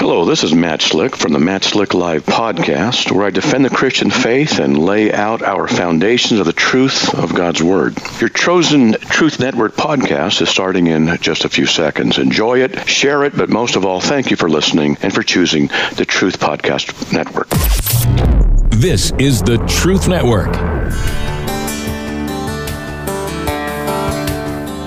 Hello, this is Matt Slick from the Matt Slick Live podcast, where I defend the Christian faith and lay out our foundations of the truth of God's Word. Your chosen Truth Network podcast is starting in just a few seconds. Enjoy it, share it, but most of all, thank you for listening and for choosing the Truth Podcast Network. This is the Truth Network.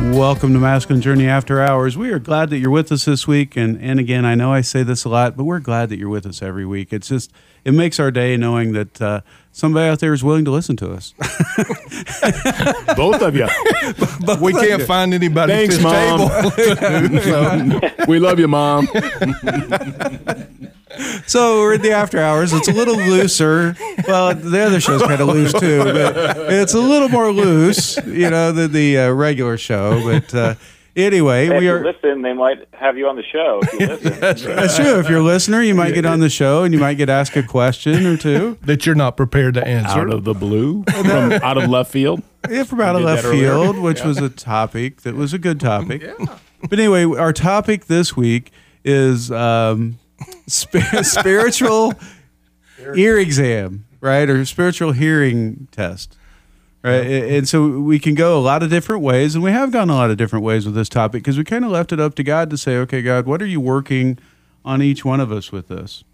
Welcome to Masculine Journey After Hours. We are glad that you're with us this week. And, and again, I know I say this a lot, but we're glad that you're with us every week. It's just, it makes our day knowing that uh, somebody out there is willing to listen to us. Both of you. we can't find anybody Thanks, at Mom. table. So, we love you, Mom. So we're in the after hours. It's a little looser. Well, the other show's kind of loose too, but it's a little more loose, you know, than the uh, regular show. But uh, anyway, If we you are. listen, they might have you on the show. If you listen. That's true. If you're a listener, you might get on the show and you might get asked a question or two. that you're not prepared to answer. Out of the blue, from out of left field. Yeah, from out of left that earlier. field, which was a topic that was a good topic. Yeah. But anyway, our topic this week is um, sp- spiritual ear exam, right, or spiritual hearing test, right? And so we can go a lot of different ways, and we have gone a lot of different ways with this topic because we kind of left it up to God to say, okay, God, what are you working on each one of us with this?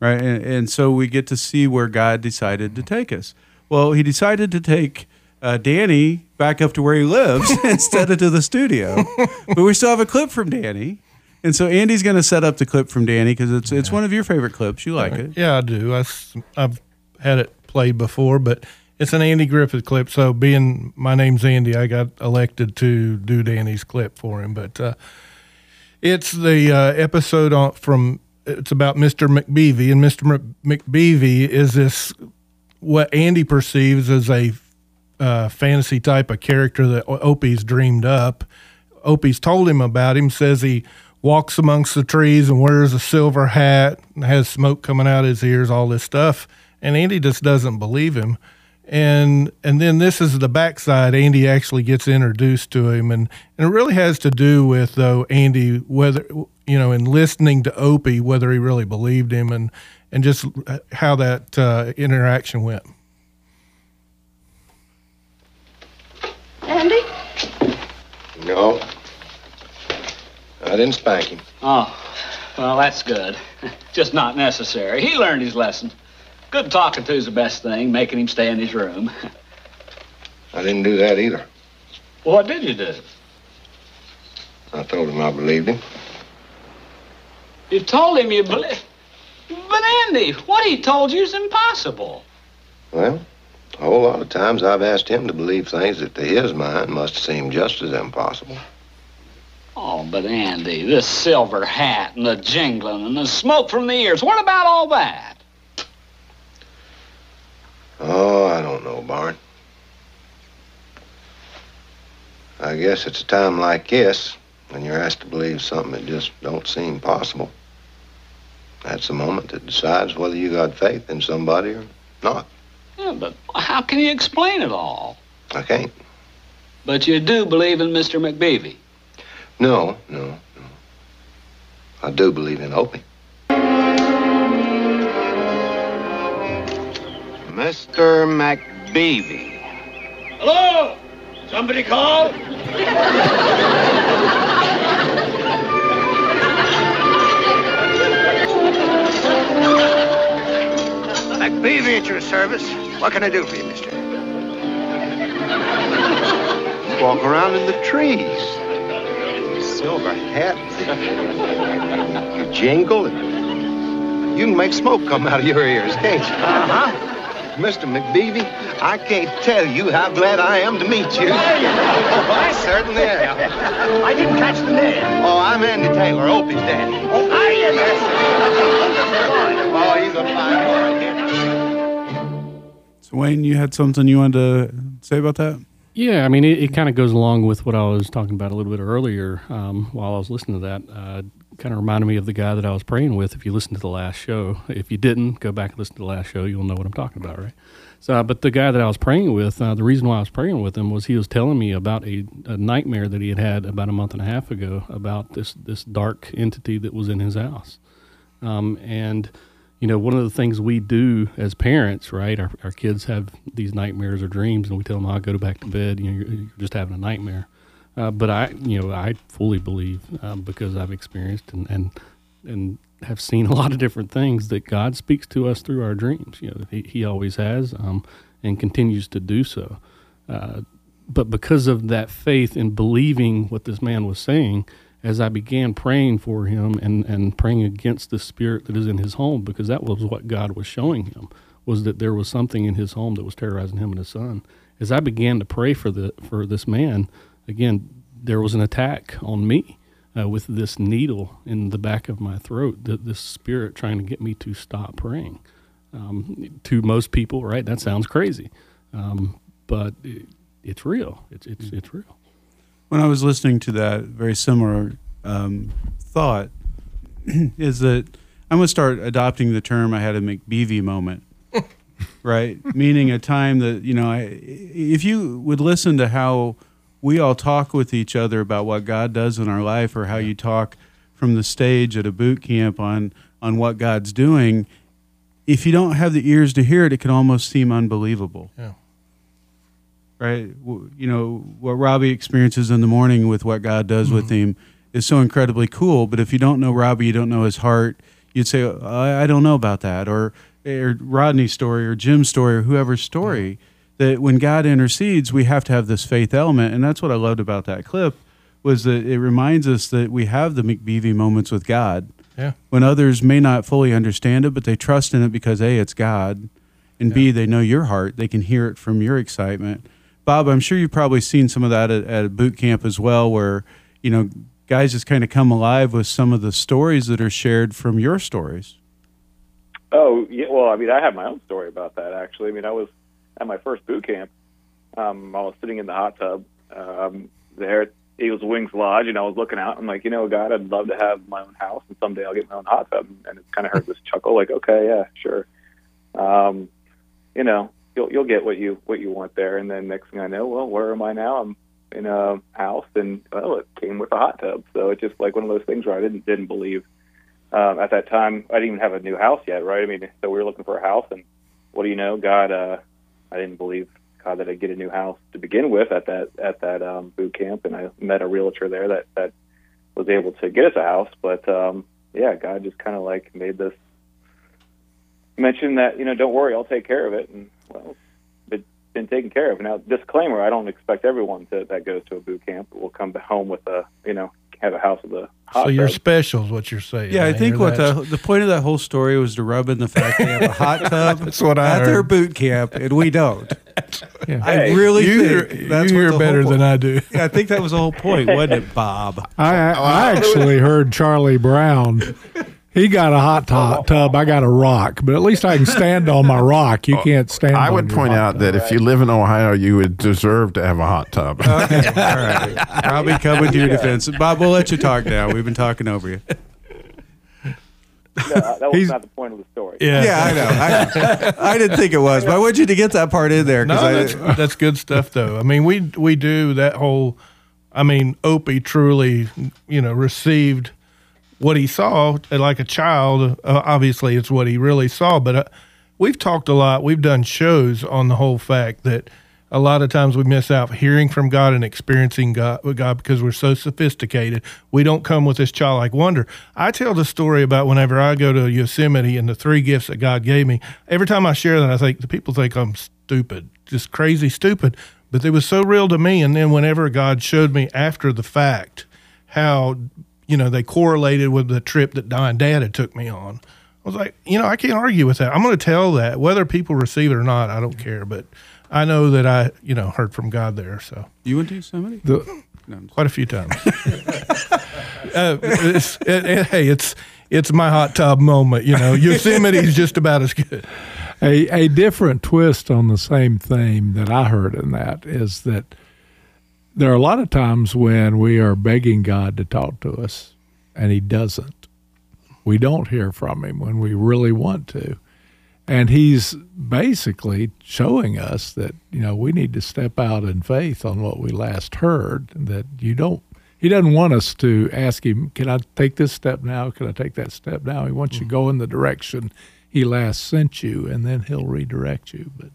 right? And, and so we get to see where God decided to take us. Well, He decided to take uh, Danny back up to where he lives instead of to the studio, but we still have a clip from Danny. And so Andy's going to set up the clip from Danny because it's it's one of your favorite clips. You like it. Yeah, I do. I, have had it played before, but it's an Andy Griffith clip. So, being my name's Andy, I got elected to do Danny's clip for him. But uh, it's the uh, episode on, from it's about Mr. McBeevee, and Mr. Mc- McBeevee is this what Andy perceives as a uh, fantasy type of character that Opie's dreamed up. Opie's told him about him. Says he walks amongst the trees and wears a silver hat, and has smoke coming out his ears, all this stuff. And Andy just doesn't believe him. And and then this is the backside. Andy actually gets introduced to him, and, and it really has to do with though Andy whether you know in listening to Opie whether he really believed him and and just how that uh, interaction went. Andy? No. I didn't spank him. Oh, well, that's good. Just not necessary. He learned his lesson. Good talking to to's the best thing, making him stay in his room. I didn't do that either. Well, what did you do? I told him I believed him. You told him you believed... But Andy, what he told you is impossible. Well, a whole lot of times I've asked him to believe things that to his mind must seem just as impossible. But Andy, this silver hat and the jingling and the smoke from the ears, what about all that? Oh, I don't know, Barn. I guess it's a time like this when you're asked to believe something that just don't seem possible. That's the moment that decides whether you got faith in somebody or not. Yeah, but how can you explain it all? I can't. But you do believe in Mr. McBeevee. No, no, no. I do believe in Opie. Mr. McBeevee. Hello? Somebody call? McBeevee at your service. What can I do for you, mister? Walk around in the trees. Silver hat. you jingle you can make smoke come out of your ears, can't you? Uh-huh. Mr. McBeevee, I can't tell you how glad I am to meet you. Oh, I certainly am. I didn't catch the name. Oh, I'm Andy Taylor, Opie's daddy. Oh, are you? Oh, he's a fine boy. So Wayne, you had something you wanted to say about that? Yeah, I mean, it, it kind of goes along with what I was talking about a little bit earlier um, while I was listening to that. Uh, kind of reminded me of the guy that I was praying with. If you listened to the last show, if you didn't, go back and listen to the last show. You'll know what I'm talking about, right? So, uh, but the guy that I was praying with, uh, the reason why I was praying with him was he was telling me about a, a nightmare that he had had about a month and a half ago about this this dark entity that was in his house, um, and you know, one of the things we do as parents, right? Our, our kids have these nightmares or dreams, and we tell them, "I'll go back to bed." You know, you're, you're just having a nightmare. Uh, but I, you know, I fully believe um, because I've experienced and, and and have seen a lot of different things that God speaks to us through our dreams. You know, He, he always has, um, and continues to do so. Uh, but because of that faith in believing what this man was saying, as I began praying for him and, and praying against the spirit that is in his home, because that was what God was showing him, was that there was something in his home that was terrorizing him and his son. As I began to pray for the for this man, again, there was an attack on me uh, with this needle in the back of my throat, th- this spirit trying to get me to stop praying. Um, to most people, right, that sounds crazy, um, but it, it's real. It's it's it's real when I was listening to that very similar um, thought is that I'm going to start adopting the term I had a McBeevee moment. right? Meaning a time that, you know, I, if you would listen to how we all talk with each other about what God does in our life or how you talk from the stage at a boot camp on on what God's doing, if you don't have the ears to hear it, it can almost seem unbelievable. Yeah right? You know, what Robbie experiences in the morning with what God does mm-hmm. with him is so incredibly cool. But if you don't know Robbie, you don't know his heart, you'd say, I, I don't know about that. Or, or Rodney's story or Jim's story or whoever's story. Mm-hmm. That when God intercedes, we have to have this faith element. And that's what I loved about that clip was that it reminds us that we have the McBeevee moments with God. Yeah. When others may not fully understand it, but they trust in it because A, it's God, and yeah. B, they know your heart. They can hear it from your excitement Bob, I'm sure you've probably seen some of that at, at boot camp as well, where you know guys just kind of come alive with some of the stories that are shared from your stories. Oh yeah, well, I mean, I have my own story about that actually. I mean, I was at my first boot camp. Um, I was sitting in the hot tub um, there at Eagles Wings Lodge, and I was looking out. I'm like, you know, God, I'd love to have my own house, and someday I'll get my own hot tub. And it's kind of heard this chuckle, like, okay, yeah, sure. Um, you know, you'll you'll get what you what you want there. And then next thing I know, well, where am I now? I'm in a house, and well, it came with a hot tub. So it's just like one of those things where I didn't didn't believe um, at that time. I didn't even have a new house yet, right? I mean, so we were looking for a house, and what do you know? God, uh, I didn't believe God that I'd get a new house to begin with at that at that um, boot camp, and I met a realtor there that that was able to get us a house. But um, yeah, God just kind of like made this mention that you know, don't worry, I'll take care of it, and well, it's been taken care of. Now, disclaimer: I don't expect everyone to, that goes to a boot camp will come home with a you know have a house with a hot. So you're special, is what you're saying. Yeah, I think what the the point of that whole story was to rub in the fact they have a hot tub. that's what I at heard. their boot camp, and we don't. yeah. I really you think hear, that's you hear better than I do. Yeah, I think that was the whole point, wasn't it, Bob? I I oh, actually heard Charlie Brown he got a hot oh. tub. I got a rock, but at least I can stand on my rock. You oh, can't stand. I would point out tub. that if you live in Ohio, you would deserve to have a hot tub. Okay, all right. Probably coming to your defense, Bob. We'll let you talk now. We've been talking over you. No, that was He's, not the point of the story. Yeah, yeah, I know. I, I, didn't think it was, but I want you to get that part in there. No, I, that's, that's good stuff, though. I mean, we we do that whole. I mean, Opie truly, you know, received what he saw like a child. Uh, obviously, it's what he really saw. But uh, we've talked a lot. We've done shows on the whole fact that a lot of times we miss out hearing from God and experiencing God God because we're so sophisticated. We don't come with this childlike wonder. I tell the story about whenever I go to Yosemite and the three gifts that God gave me. Every time I share that, I think the people think I'm stupid, just crazy stupid. But it was so real to me. And then whenever God showed me after the fact how you know, they correlated with the trip that Don and Dad had took me on. I was like, you know, I can't argue with that. I'm going to tell that whether people receive it or not. I don't care, but I know that I, you know, heard from God there. So you went to Yosemite? The, no, quite a few times. uh, it's, it, it, hey, it's it's my hot tub moment. You know, Yosemite is just about as good. A a different twist on the same theme that I heard in that is that there are a lot of times when we are begging God to talk to us and he doesn't. We don't hear from him when we really want to. And he's basically showing us that, you know, we need to step out in faith on what we last heard, that you don't he doesn't want us to ask him, Can I take this step now? Can I take that step now? He wants you to go in the direction he last sent you, and then he'll redirect you. But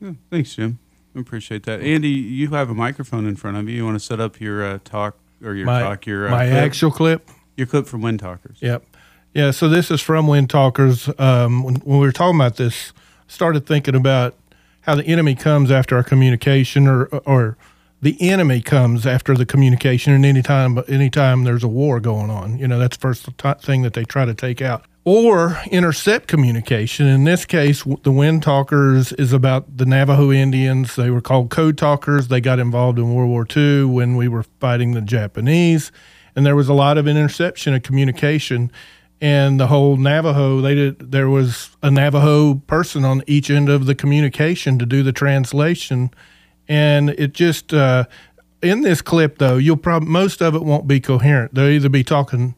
Yeah, thanks, Jim. I appreciate that. Andy, you have a microphone in front of you. You want to set up your uh, talk or your My- talk, your uh, my clip? actual clip? Your clip from Wind Talkers. Yep. Yeah. So this is from Wind Talkers. Um, when, when we were talking about this, started thinking about how the enemy comes after our communication, or or the enemy comes after the communication. And anytime anytime there's a war going on, you know, that's the first t- thing that they try to take out. Or intercept communication. In this case, the Wind Talkers is about the Navajo Indians. They were called Code Talkers. They got involved in World War II when we were fighting the Japanese and there was a lot of interception of communication and the whole navajo they did there was a navajo person on each end of the communication to do the translation and it just uh, in this clip though you'll probably most of it won't be coherent they'll either be talking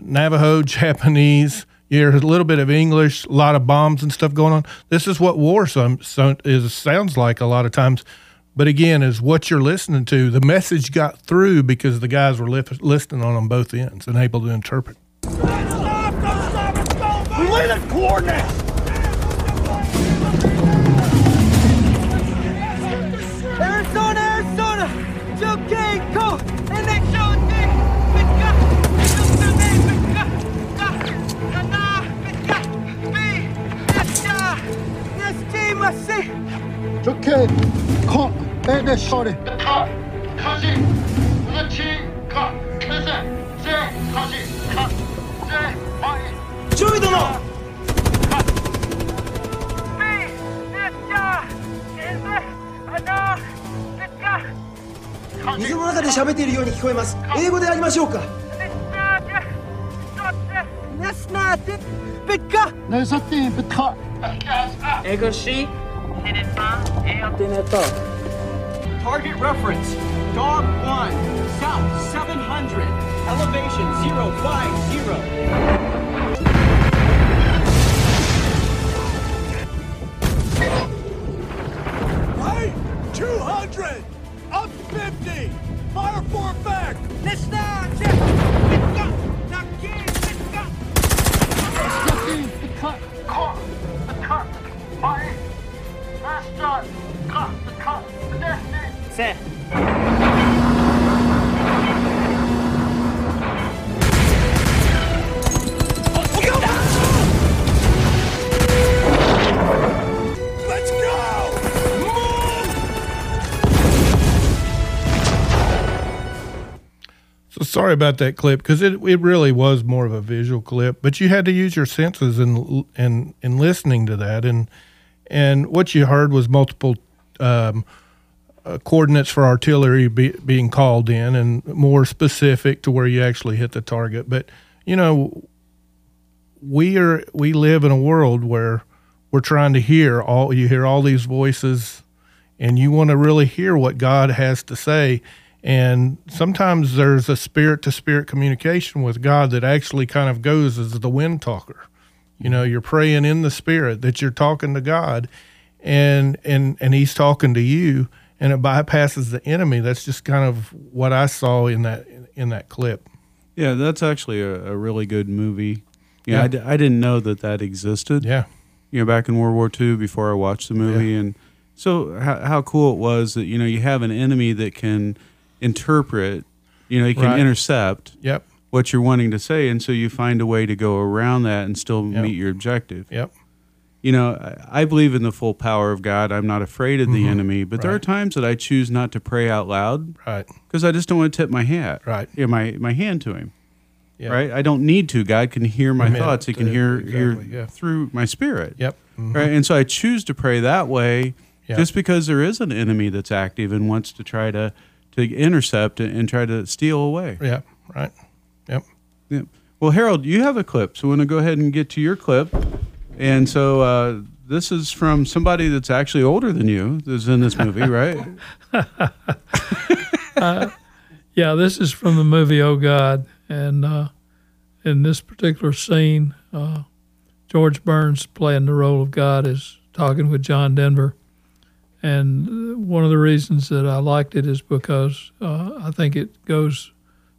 navajo japanese hear a little bit of english a lot of bombs and stuff going on this is what war some, some is sounds like a lot of times but again, is what you're listening to. The message got through because the guys were lif- listening on on both ends and able to interpret. Related coordinates! OK! Kom! Ede shorty! Ka! Kashi! uchi, Kese! Se! Kashi! Ka! Se! 水の中で喋っているように聞こえます英語でやりましょうかネスナ Target reference, Dog 1, south 700, elevation 050. Right 200 up 50 fire for effect Let's sorry about that clip because it, it really was more of a visual clip, but you had to use your senses in in in listening to that, and and what you heard was multiple um, uh, coordinates for artillery be, being called in, and more specific to where you actually hit the target. But you know, we are we live in a world where we're trying to hear all you hear all these voices and you want to really hear what God has to say and sometimes there's a spirit to spirit communication with God that actually kind of goes as the wind talker you know mm-hmm. you're praying in the spirit that you're talking to God and and and he's talking to you and it bypasses the enemy that's just kind of what I saw in that in that clip Yeah, that's actually a, a really good movie. Yeah, Yeah. I, d- I didn't know that that existed. Yeah. You know, back in World War II before I watched the movie. And so how, how cool it was that, you know, you have an enemy that can interpret, you know, you can Right. intercept Yep. what you're wanting to say. And so you find a way to go around that and still meet your objective. Yep. You know, I believe in the full power of God. I'm not afraid of the Mhm. enemy, but there are times that I choose not to pray out loud. Right. Because I just don't want to tip my hat. Right. Yeah, my, my hand to him. Yeah. Right. I don't need to. God can hear my Amen. thoughts. He can hear exactly, hear yeah. through my spirit. Yep. Mhm. Right. And so I choose to pray that way, Yeah. just because there is an enemy that's active and wants to try to to intercept and, try to steal away. Yeah. Right. Yep. Yeah. Well, Harold, you have a clip, so we're going to go ahead and get to your clip. And so uh, this is from somebody that's actually older than you. That's in this movie, right? uh, yeah, this is from the movie Oh God, and uh, in this particular scene, uh, George Burns playing the role of God is talking with John Denver, and one of the reasons that I liked it is because uh, I think it goes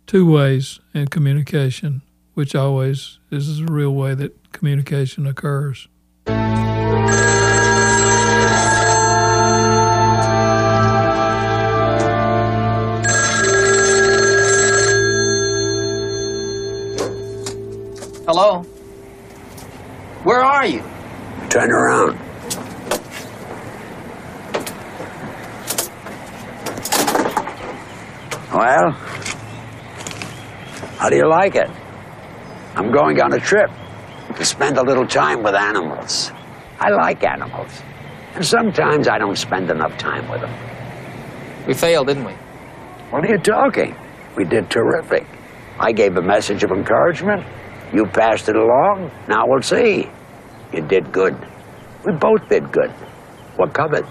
two ways in communication, which always is the real way that communication occurs. Hello? Where are you? Turn around. Well, how do you like it? I'm going on a trip to spend a little time with animals. I like animals. And sometimes I don't spend enough time with them. We failed, didn't we? What are you talking? We did terrific. I gave a message of encouragement. You passed it along. Now we'll see. You did good. We both did good. We're covered.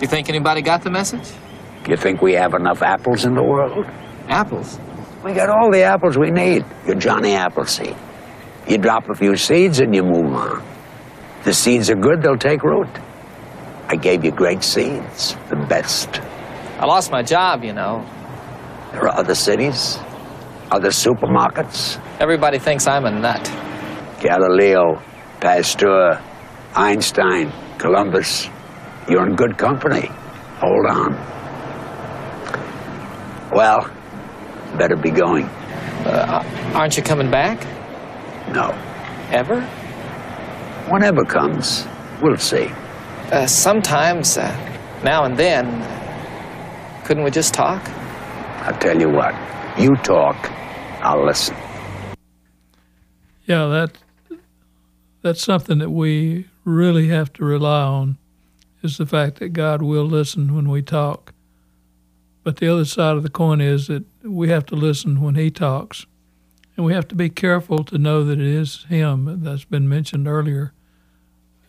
You think anybody got the message? You think we have enough apples in the world? Apples? We got all the apples we need. You're Johnny Appleseed. You drop a few seeds and you move on. The seeds are good, they'll take root. I gave you great seeds, the best. I lost my job, you know. There are other cities, other supermarkets. Everybody thinks I'm a nut. Galileo, Pasteur, Einstein, Columbus. You're in good company. Hold on. Well, better be going. Uh, aren't you coming back? No. Ever? Whenever comes, we'll see. Uh, sometimes, uh, now and then, couldn't we just talk? I'll tell you what. You talk, I'll listen. Yeah, that that's something that we really have to rely on is the fact that God will listen when we talk. But the other side of the coin is that we have to listen when He talks. And we have to be careful to know that it is Him that's been mentioned earlier.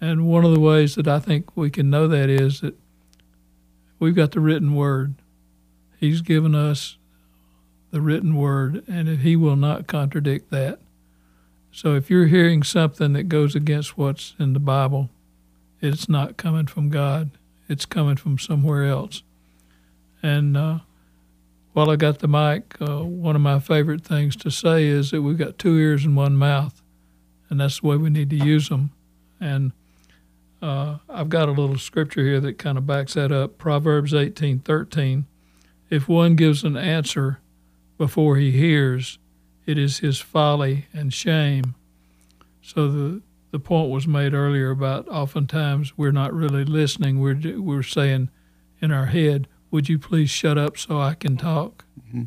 And one of the ways that I think we can know that is that we've got the written word. He's given us the written word, and He will not contradict that. So if you're hearing something that goes against what's in the Bible, it's not coming from God, it's coming from somewhere else. And uh, while I got the mic, uh, one of my favorite things to say is that we've got two ears and one mouth, and that's the way we need to use them. And uh, I've got a little scripture here that kind of backs that up. Proverbs eighteen thirteen. If one gives an answer before he hears, it is his folly and shame. So the the point was made earlier about oftentimes we're not really listening. We're we're saying in our head, "Would you please shut up so I can talk?" Mm-hmm.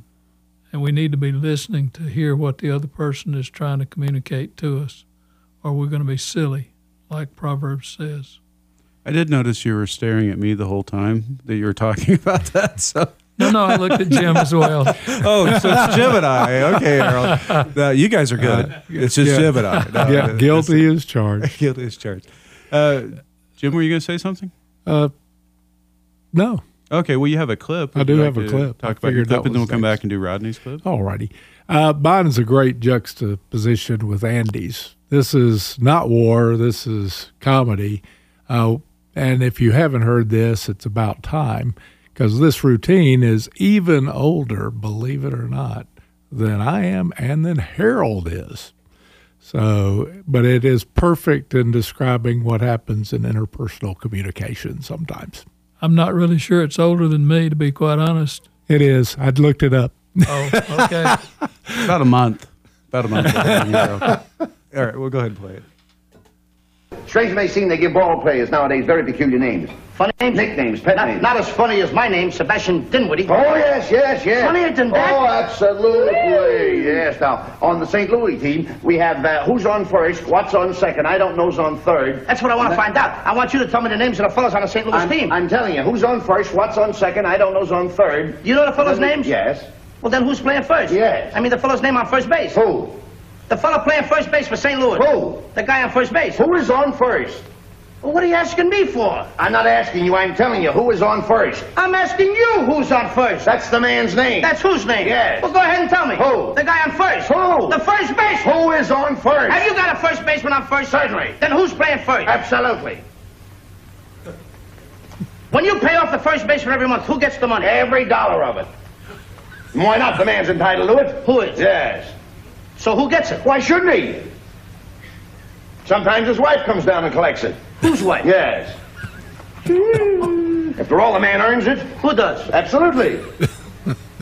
And we need to be listening to hear what the other person is trying to communicate to us, or we're going to be silly, like Proverbs says. I did notice you were staring at me the whole time that you were talking about that. So. No, no, I looked at Jim as well. oh, so it's Jim and I. Okay, Harold. No, you guys are good. Uh, it's just yeah. Jim and I. No, yeah, guilty is charged. guilty is charged. Uh, Jim, were you going to say something? Uh, no. Okay, well, you have a clip. I do have a clip. Talk about your clip, and then we'll come back and do Rodney's clip. All righty. Uh, Biden's a great juxtaposition with Andy's. This is not war. This is comedy. Uh, and if you haven't heard this, it's about time because this routine is even older, believe it or not, than I am and than Harold is. So, but it is perfect in describing what happens in interpersonal communication sometimes. I'm not really sure it's older than me, to be quite honest. It is. I'd looked it up. Oh, okay. About a month. About a month. All right, we'll go ahead and play it. Strange may seem they give ball players nowadays very peculiar names. Funny names? Nicknames, pet not, names. Not as funny as my name, Sebastian Dinwiddie. Oh, yes, yes, yes. Funnier than that? Oh, absolutely. Yes. Now, on the St. Louis team, we have uh, who's on first, what's on second. I don't know's on third. That's what I want to find out. I want you to tell me the names of the fellas on the St. Louis I'm, team. I'm telling you, who's on first, what's on second. I don't know's on third. You know the fellas' Then names? Yes. Well, then who's playing first? Yes. I mean the fellow's name on first base. Who? The fellow playing first base for St. Louis. Who? The guy on first base. Who is on first? Well, what are you asking me for? I'm not asking you. I'm telling you who is on first. I'm asking you who's on first. That's the man's name. That's whose name? Yes. Well, go ahead and tell me. Who? The guy on first. Who? The first base. Who is on first? Have you got a first baseman on first? Certainly. Then who's playing first? Absolutely. When you pay off the first baseman every month, who gets the money? Every dollar of it. Why not? The man's entitled to it. Who is? Yes. So who gets it? Why shouldn't he? Sometimes his wife comes down and collects it. Whose wife? Yes. After all, the man earns it. Who does? Absolutely.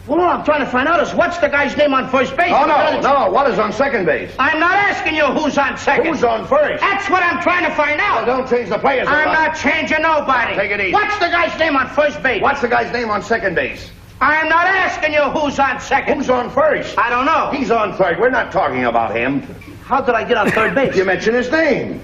Well, all I'm trying to find out is what's the guy's name on first base? Oh, no, no. What is on second base? I'm not asking you who's on second. Who's on first? That's what I'm trying to find out. Well, don't change the players. I'm not changing nobody. Take it easy. What's the guy's name on first base? What's the guy's name on second base? I'm not asking you who's on second. Who's on first? I don't know. He's on third. We're not talking about him. How did I get on third base? You mentioned his name.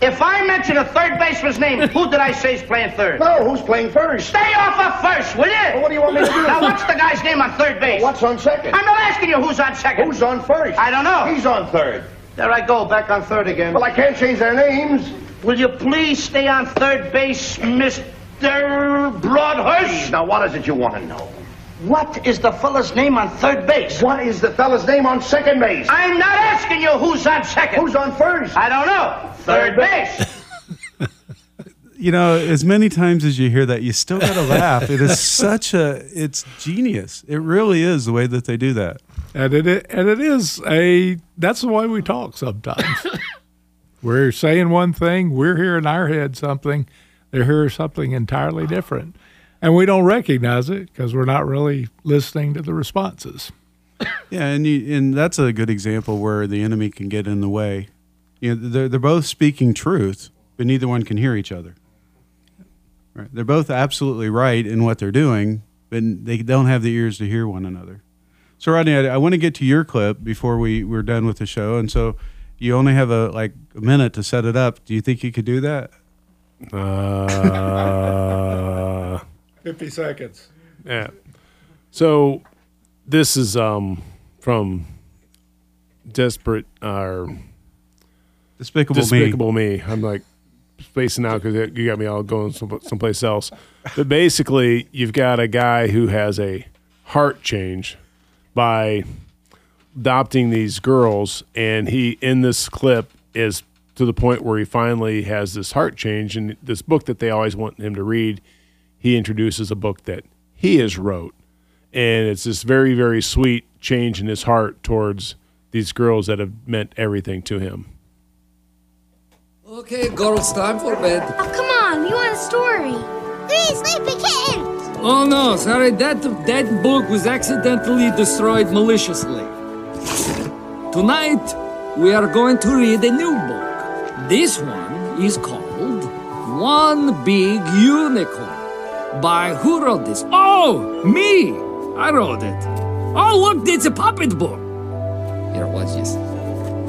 If I mention a third baseman's name, who did I say is playing third? No, who's playing first? Stay off of first, will you? Well, what do you want me to do? Now, what's the guy's name on third base? What's on second? I'm not asking you who's on second. Who's on first? I don't know. He's on third. There I go, back on third again. Well, I can't change their names. Will you please stay on third base, Mr. Broadhurst? Now, what is it you want to know? What is the fella's name on third base? What is the fella's name on second base? I'm not asking you who's on second. Who's on first? I don't know. Third, Third base. You know, as many times as you hear that, you still got to laugh. It is such a, it's genius. It really is the way that they do that. And it and it is a that's the way we talk sometimes. we're saying one thing, we're hearing our head something, they hear something entirely different, and we don't recognize it because we're not really listening to the responses. Yeah, and you, and that's a good example where the enemy can get in the way. You know, they're they're both speaking truth, but neither one can hear each other. Right? They're both absolutely right in what they're doing, but they don't have the ears to hear one another. So, Rodney, I, I want to get to your clip before we we're done with the show, and so you only have a like a minute to set it up. Do you think you could do that? Uh, Fifty seconds. yeah. So this is um from Desperate or Despicable, Despicable Me. I'm like spacing out because you got me all going some, someplace else. But basically, you've got a guy who has a heart change by adopting these girls, and he in this clip is to the point where he finally has this heart change. And this book that they always want him to read, he introduces a book that he has wrote, and it's this very very sweet change in his heart towards these girls that have meant everything to him. Okay, girls, time for bed. Oh, come on, we want a story. Three sleepy kittens. Oh no, sorry, that that book was accidentally destroyed maliciously. Tonight, we are going to read a new book. This one is called One Big Unicorn. By who wrote this? Oh, me! I wrote it. Oh, look, it's a puppet book. Here, watch this.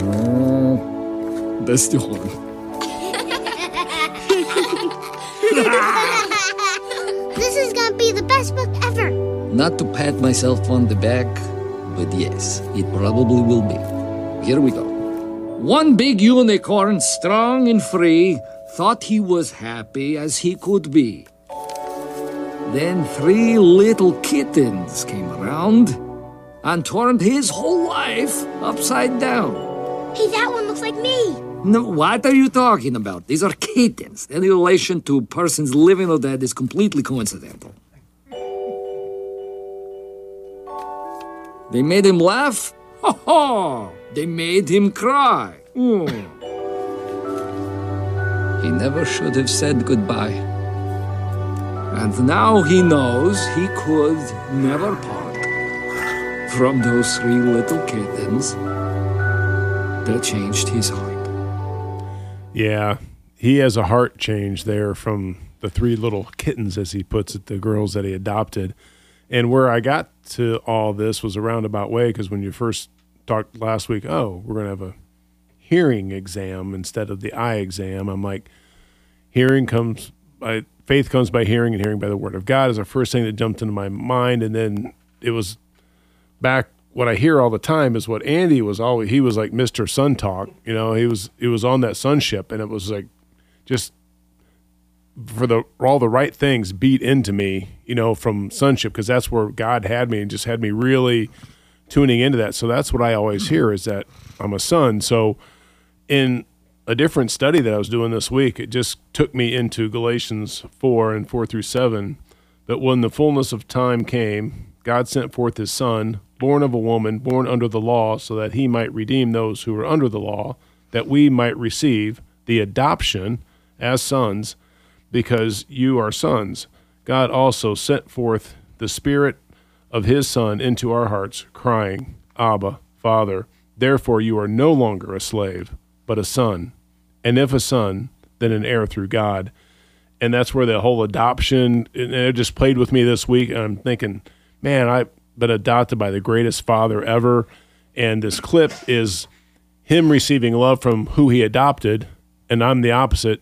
Oh, that's the one. this is gonna be the best book ever. Not to pat myself on the back, but yes, it probably will be. Here we go. One big unicorn, strong and free, thought he was happy as he could be. Then three little kittens came around and turned his whole life upside down. Hey, that one looks like me. No, what are you talking about? These are kittens. Any relation to persons living or dead is completely coincidental. They made him laugh? Ha ha! They made him cry. Hmm. He never should have said goodbye. And now he knows he could never part from those three little kittens that changed his heart. Yeah, he has a heart change there from the three little kittens, as he puts it, the girls that he adopted. And where I got to all this was a roundabout way because when you first talked last week, oh, we're going to have a hearing exam instead of the eye exam. I'm like, hearing comes by faith comes by hearing, and hearing by the word of God is the first thing that jumped into my mind. And then it was back what I hear all the time is what Andy was always he was like Mr. Sun Talk, you know, he was he was on that sonship and it was like just for the all the right things beat into me, you know, from sonship because that's where God had me and just had me really tuning into that. So that's what I always hear is that I'm a son. So in a different study that I was doing this week, it just took me into Galatians 4 and 4 through 7. That when the fullness of time came, God sent forth his son, born of a woman, born under the law, so that he might redeem those who were under the law, that we might receive the adoption as sons, because you are sons. God also sent forth the Spirit of his Son into our hearts, crying, Abba, Father. Therefore you are no longer a slave, but a son. And if a son, then an heir through God. And that's where the whole adoption, and it just played with me this week. And I'm thinking, man, I've been adopted by the greatest father ever. And this clip is him receiving love from who he adopted, and I'm the opposite.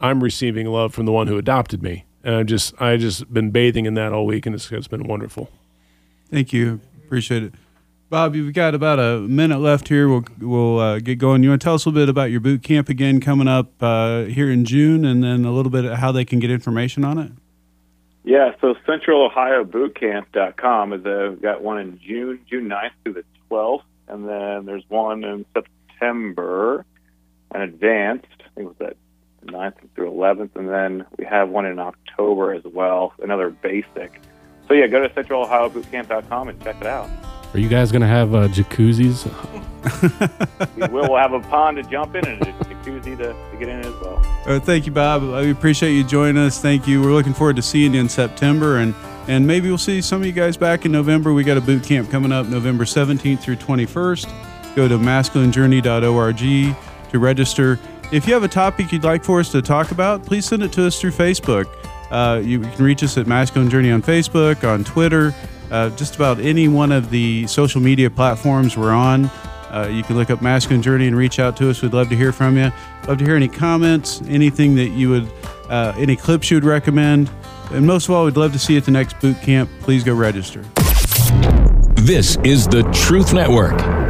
I'm receiving love from the one who adopted me. And I just I just been bathing in that all week, and it's, it's been wonderful. Thank you. Appreciate it. Bob, you've got about a minute left here. We'll we'll uh, get going. You want to tell us a little bit about your boot camp again coming up uh, here in June, and then a little bit of how they can get information on it. Yeah, so CentralOhioBootCamp.com is a, we've got one in June, June 9th through the 12th, and then there's one in September, an advanced, I think it was that 9th through 11th, and then we have one in October as well, another basic. So yeah, go to CentralOhioBootCamp.com and check it out. Are you guys going to have uh, jacuzzis? we will we'll have a pond to jump in and a jacuzzi to, to get in as well. Uh, thank you, Bob. We appreciate you joining us. Thank you. We're looking forward to seeing you in September, and and maybe we'll see some of you guys back in November. We got a boot camp coming up November 17th through 21st. Go to masculinejourney.org to register. If you have a topic you'd like for us to talk about, please send it to us through Facebook. Uh, you can reach us at Masculine Journey on Facebook, on Twitter, uh, just about any one of the social media platforms we're on. Uh, you can look up Masculine Journey and reach out to us. We'd love to hear from you. Love to hear any comments, anything that you would, uh, any clips you would recommend. And most of all, we'd love to see you at the next boot camp. Please go register. This is the Truth Network.